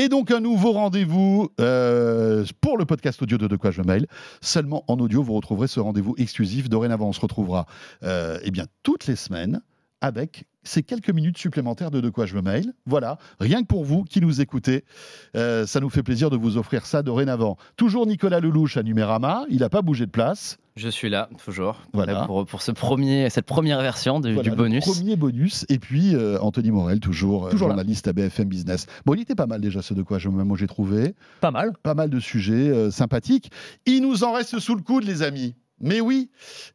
Et donc un nouveau rendez-vous euh, pour le podcast audio de De quoi je mail. Seulement en audio, vous retrouverez ce rendez-vous exclusif. Dorénavant, on se retrouvera euh, eh bien, toutes les semaines avec ces quelques minutes supplémentaires de De quoi je me mail. Voilà, rien que pour vous qui nous écoutez, euh, ça nous fait plaisir de vous offrir ça dorénavant. Toujours Nicolas Lelouch à Numérama, il n'a pas bougé de place. Je suis là, toujours, Voilà. là pour, pour ce premier, cette première version du, Voilà, du bonus. le Premier bonus. Et puis euh, Anthony Morel, toujours, euh, là. journaliste à BFM Business. Bon, il était pas mal déjà ce De quoi je me mail, moi j'ai trouvé. Pas mal. pas mal de sujets euh, sympathiques. Il nous en reste sous le coude, les amis. Mais oui,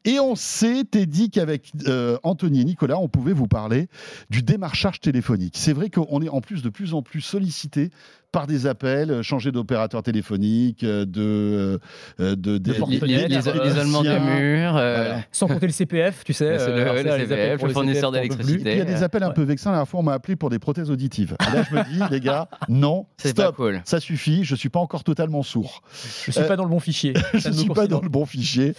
et on s'était dit qu'avec euh, Anthony et Nicolas, on pouvait vous parler du démarchage téléphonique. C'est vrai qu'on est en plus de plus en plus sollicité par des appels, euh, changer d'opérateur téléphonique, euh, de, euh, de, des- portefeuille, L'i- l'i- euh, L'isolement des murs. euh, Voilà. Sans compter le CPF, tu sais. C'est le- alors le les CPF, appels pour le fournisseur puis, il y a des appels un Ouais. peu vexants. La dernière fois, on m'a appelé pour des prothèses auditives. Et là, je me dis, les gars, non, C'est pas stop, cool. ça suffit, je suis pas encore totalement sourd. Je suis Euh, pas dans le bon fichier. je ne suis pas dans le bon fichier,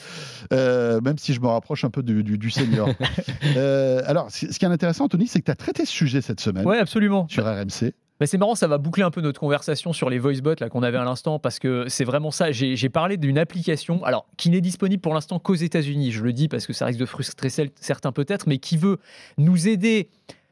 euh, même si je me rapproche un peu du, du, du senior. Euh, alors, ce ce qui est intéressant, Anthony, c'est que tu as traité ce sujet cette semaine Ouais, absolument. sur RMC. Bah, c'est marrant, ça va boucler un peu notre conversation sur les voice bots là qu'on avait à l'instant parce que c'est vraiment ça. J'ai parlé d'une application, alors qui n'est disponible pour l'instant qu'aux États-Unis. Je le dis parce que ça risque de frustrer certains peut-être, mais qui veut nous aider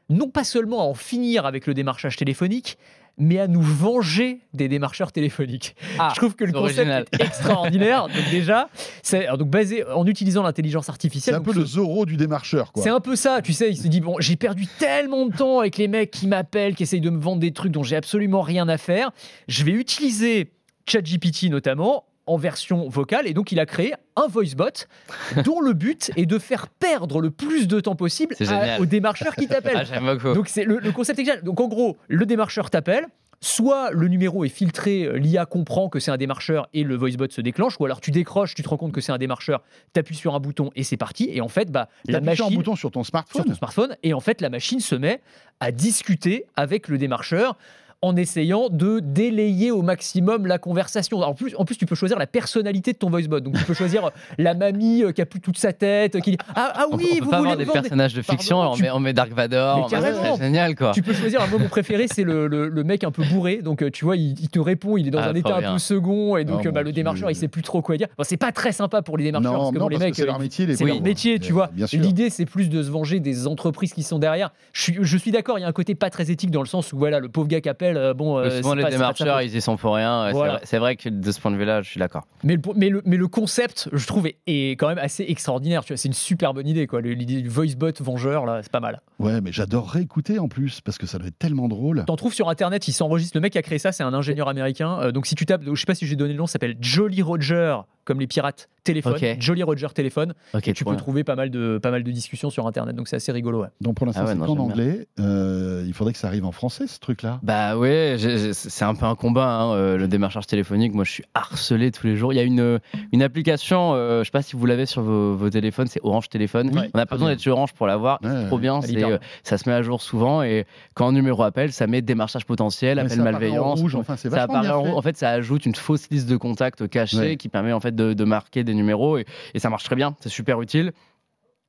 non pas seulement à en finir avec le démarchage téléphonique, mais à nous venger des démarcheurs téléphoniques. Ah, je trouve que le c'est concept original. est extraordinaire. donc déjà, c'est donc basé en utilisant l'intelligence C'est artificielle. un donc peu le Zorro du démarcheur. Quoi. c'est un peu ça, tu sais, il se dit bon, j'ai perdu tellement de temps avec les mecs qui m'appellent, qui essayent de me vendre des trucs dont j'ai absolument rien à faire. Je vais utiliser ChatGPT notamment en version vocale et donc il a créé un voice bot dont le but est de faire perdre le plus de temps possible à- aux démarcheurs qui Ah, t'appellent. j'aime beaucoup. Donc c'est le, le concept est génial. Donc en gros, le démarcheur t'appelle. Soit le numéro est filtré, euh, l'IA comprend que c'est un démarcheur et le voicebot se déclenche, ou alors tu décroches, tu te rends compte que c'est un démarcheur, t'appuies sur un bouton et c'est parti. Et en fait, bah, la sur un machine bouton sur ton smartphone. sur ton smartphone et en fait la machine se met à discuter avec le démarcheur en essayant de délayer au maximum la conversation. Alors, En plus, en plus, tu peux choisir la personnalité de ton voicebot. Donc, tu peux choisir la mamie euh, qui a plus toute sa tête, qui dit Ah, ah on, oui, on peut vous pas voulez avoir des personnages de fiction, Pardon, on, tu- met, on met Dark Vador, on c'est génial quoi. Tu peux choisir un mot mon préféré, c'est le, le- le mec un peu bourré. Donc, euh, tu vois, il, il te répond, il est dans Ah, un état un bien. peu second. Et donc, euh, bah, le démarcheur, il sait plus trop quoi dire. Bon, c'est pas très sympa pour les démarcheurs. Non, parce que non, bon, les parce mecs, c'est euh, leur métier. les c'est leur métier, tu Euh, vois. L'idée, c'est plus de se venger des entreprises qui sont derrière. Je suis d'accord, il y a un côté pas très éthique dans le sens où voilà, le pauvre gars qui appelle, euh, bon, euh, Souvent les pas- démarcheurs, ils y sont pour rien. c'est Voilà. vrai- C'est vrai que de ce point de vue-là, je suis d'accord. Mais le, mais, le, mais le concept, je trouve, est, est quand même assez extraordinaire. C'est une super bonne idée, quoi. L'idée du voice bot vengeur, là, c'est pas mal. Ouais, mais j'adorerais écouter en plus parce que ça doit être tellement drôle. T'en trouves sur internet, il s'enregistre. Le mec qui a créé ça, c'est un ingénieur américain. Euh, donc si tu tapes, je sais pas si j'ai donné le nom, ça s'appelle Jolly Roger, comme les pirates téléphone. Jolly Roger téléphone. Ok, tu peux trouver pas mal de pas mal de discussions sur internet. Donc c'est assez rigolo. Ouais. Donc pour l'instant, Ah ouais, c'est bien. anglais. Euh, il faudrait que ça arrive en français, ce truc-là. Bah ouais, c'est un peu un combat, hein, euh, le démarchage téléphonique. Moi, je suis harcelé tous les jours. Il y a une, une application, euh, je sais pas si vous l'avez sur vos, vos téléphones, c'est Orange Téléphone. Oui, On n'a pas besoin d'être sur Orange pour l'avoir. Ouais, c'est trop bien. Euh, ça se met à jour souvent et quand un numéro appelle, ça met démarchage potentiel, Mais appel en rouge, enfin, c'est ça apparaît en fait. rouge. En fait, ça ajoute une fausse liste de contacts cachés Ouais. qui permet en fait de, de marquer des numéros et, et ça marche très bien. C'est super utile.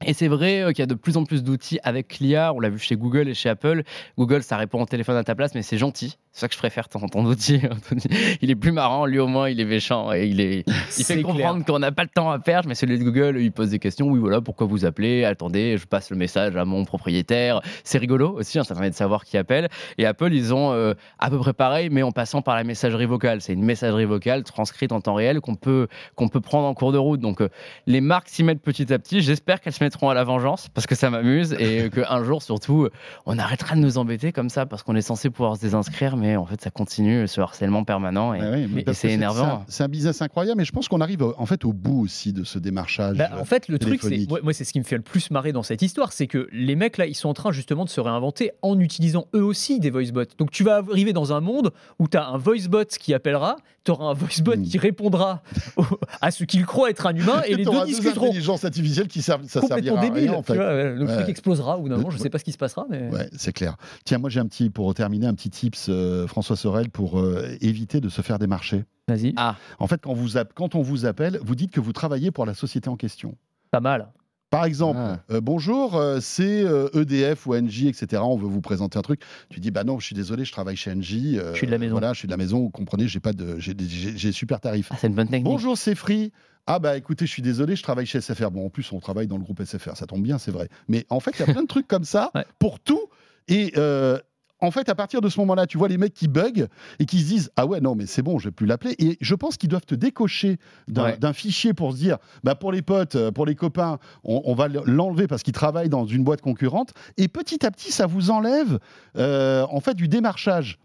Et c'est vrai euh, qu'il y a de plus en plus d'outils avec l'IA. On l'a vu chez Google et chez Apple. Google, ça répond au téléphone à ta place, mais c'est gentil. C'est ça que je préfère ton, ton outil. Il est plus marrant, lui au moins, il est méchant et il est. Il fait comprendre qu'on n'a pas le temps à perdre, mais celui de Google, il pose des questions. Oui, voilà, pourquoi vous appelez? Attendez, je passe le message à mon propriétaire. C'est rigolo aussi, hein, ça permet de savoir qui appelle. Et Apple, ils ont euh, à peu près pareil, mais en passant par la messagerie vocale. C'est une messagerie vocale transcrite en temps réel qu'on peut, qu'on peut prendre en cours de route. Donc, euh, les marques s'y mettent petit à petit. J'espère qu'elles se mettront à la vengeance parce que ça m'amuse et qu'un jour, surtout, on arrêtera de nous embêter comme ça parce qu'on est censé pouvoir se désinscrire, mais en fait, ça continue ce harcèlement permanent. Et, Ouais, ouais, mais et parce c'est énervant. C'est un, business incroyable, mais je pense qu'on arrive euh, en fait au bout aussi de ce démarchage. Bah, en fait, le truc, c'est moi, moi, c'est ce qui me fait le plus marrer dans cette histoire, c'est que les mecs là, ils sont en train justement de se réinventer en utilisant eux aussi des voice bots. Donc tu vas arriver dans un monde où tu as un voice bot qui appellera, tu auras un voice bot Mm. qui répondra au- à ce qu'il croit être un humain et les deux discuteront. intelligences artificielles qui servent, ça Complètement débile, rien en tu fait. vois, le Ouais. truc explosera ou d'un moment, je Ouais. sais pas ce qui se passera, mais Ouais, c'est clair. Tiens, moi j'ai un petit, pour terminer, un petit tips, euh, François Sorel, pour euh, éviter de se faire démarcher. vas-y, Ah, En fait, quand, vous app- quand on vous appelle, vous dites que vous travaillez pour la société en question. pas mal. Par exemple, Ah. euh, bonjour, euh, c'est euh, EDF ou NJ, etc. On veut vous présenter un truc. Tu dis, bah non, je suis désolé, je travaille chez NJ. euh, Je suis de la maison. Voilà, je suis de la maison. Vous comprenez, j'ai pas de, j'ai des- super tarifs. Ah, c'est une bonne technique. Bonjour, c'est Free. Ah bah écoutez, je suis désolé, je travaille chez SFR. Bon, en plus, on travaille dans le groupe SFR, ça tombe bien, c'est vrai. Mais en fait, il y a plein de trucs comme ça Ouais. pour tout. Et euh, en fait, à partir de ce moment-là, tu vois les mecs qui bug et qui se disent Ah ouais, non, mais c'est bon, je vais plus l'appeler. Et je pense qu'ils doivent te décocher d'un Ouais. fichier pour se dire Bah pour les potes, euh, pour les copains, on, on va l'enlever parce qu'ils travaillent dans une boîte concurrente. Et petit à petit, ça vous enlève euh, en fait du démarchage.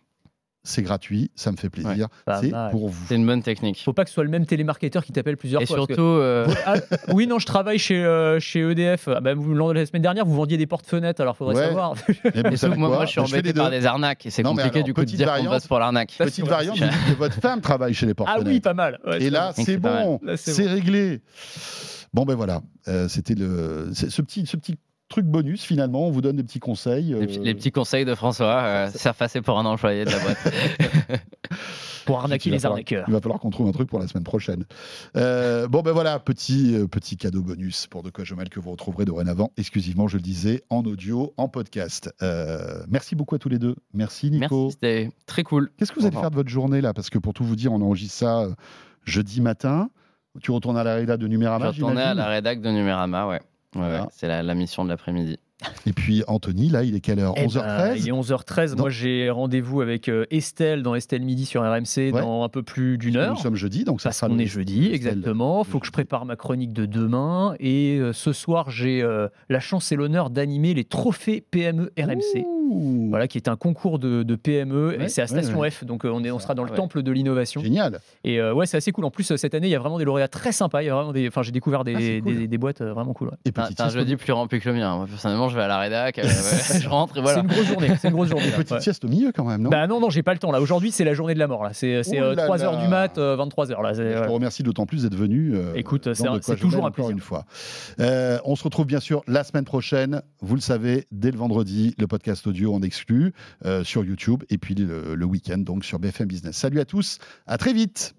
C'est gratuit, ça me fait plaisir. C'est pour vous. C'est une bonne technique. Faut pas que ce soit le même télémarketeur qui t'appelle plusieurs Et fois. que- surtout, euh, Ah, oui, non, je travaille chez, euh, chez EDF. Ah, bah, vous, la semaine dernière, vous vendiez des portes-fenêtres, alors faudrait Ouais. savoir. Et vous et surtout, moi, moi, je suis embêté deux. par des arnaques et c'est compliqué alors, du coup de dire qu'on bosse pour l'arnaque. Petite variante, vous dites que votre femme travaille chez les porte Ah oui, pas mal. Ouais, Et là, c'est bon, c'est réglé. Bon, ben voilà, euh, c'était le, c'est ce petit, ce petit truc bonus finalement. On vous donne des petits conseils. Les, euh, petits- les petits conseils de François, euh, faire passer pour un employé de la boîte. pour arnaquer les falloir- arnaqueurs. Il va falloir qu'on trouve un truc pour la semaine prochaine. Euh, bon, ben voilà, petit, euh, petit cadeau bonus pour De quoi je mêle que vous retrouverez dorénavant exclusivement, je le disais, en audio, en podcast. Euh, merci beaucoup à tous les deux. Merci Nico. Merci, c'était très cool. Qu'est-ce que vous allez faire de votre journée là? Parce que pour tout vous dire, on enregistre ça jeudi matin. Tu retournes à la réda de Je Numérama, retournais à j'imagine? la rédac de Numérama, ouais. Ouais, c'est la, la mission de l'après-midi. Et puis Anthony, là, il est quelle heure? Eh 11h13 ben, il est 11h13. Non. Moi, j'ai rendez-vous avec euh, Estelle dans Estelle Midi sur RMC Ouais. dans un peu plus d'une heure. Nous sommes jeudi, donc ça Parce sera le- est jeudi, Estelle exactement. Faut que je prépare ma chronique de demain. Et euh, ce soir, j'ai euh, la chance et l'honneur d'animer les trophées PME RMC. Ouh, Voilà, qui est un concours de, de PME. Ouais, et c'est à Station ouais. F. Donc, euh, on, est, on sera dans le Ouais. temple de l'innovation. Génial. Et euh, ouais, c'est assez cool. En plus, euh, cette année, il y a vraiment des lauréats très sympas. Il y a vraiment des... Enfin, j'ai découvert des, Ah, cool. des, des boîtes vraiment cool. ouais. Et t'as un jeudi plus rempli que le mien. Moi, personnellement, je vais à la rédac, euh, ouais, je rentre et voilà. C'est une grosse journée. C'est une grosse journée. là. petite Ouais. sieste au milieu quand même, non? Bah non, non, j'ai pas le temps là. Aujourd'hui, c'est la journée de la mort là. C'est c'est, Oh euh, là 3h là. du mat, 23h là. C'est- Je te remercie d'autant plus d'être venu. euh, Écoute, c'est toujours un encore plaisir. une fois. On se retrouve bien sûr la semaine prochaine. Vous le savez, dès le vendredi, le podcast audio en exclut euh, sur YouTube et puis le week-end donc sur BFM Business. Salut à tous, à très vite.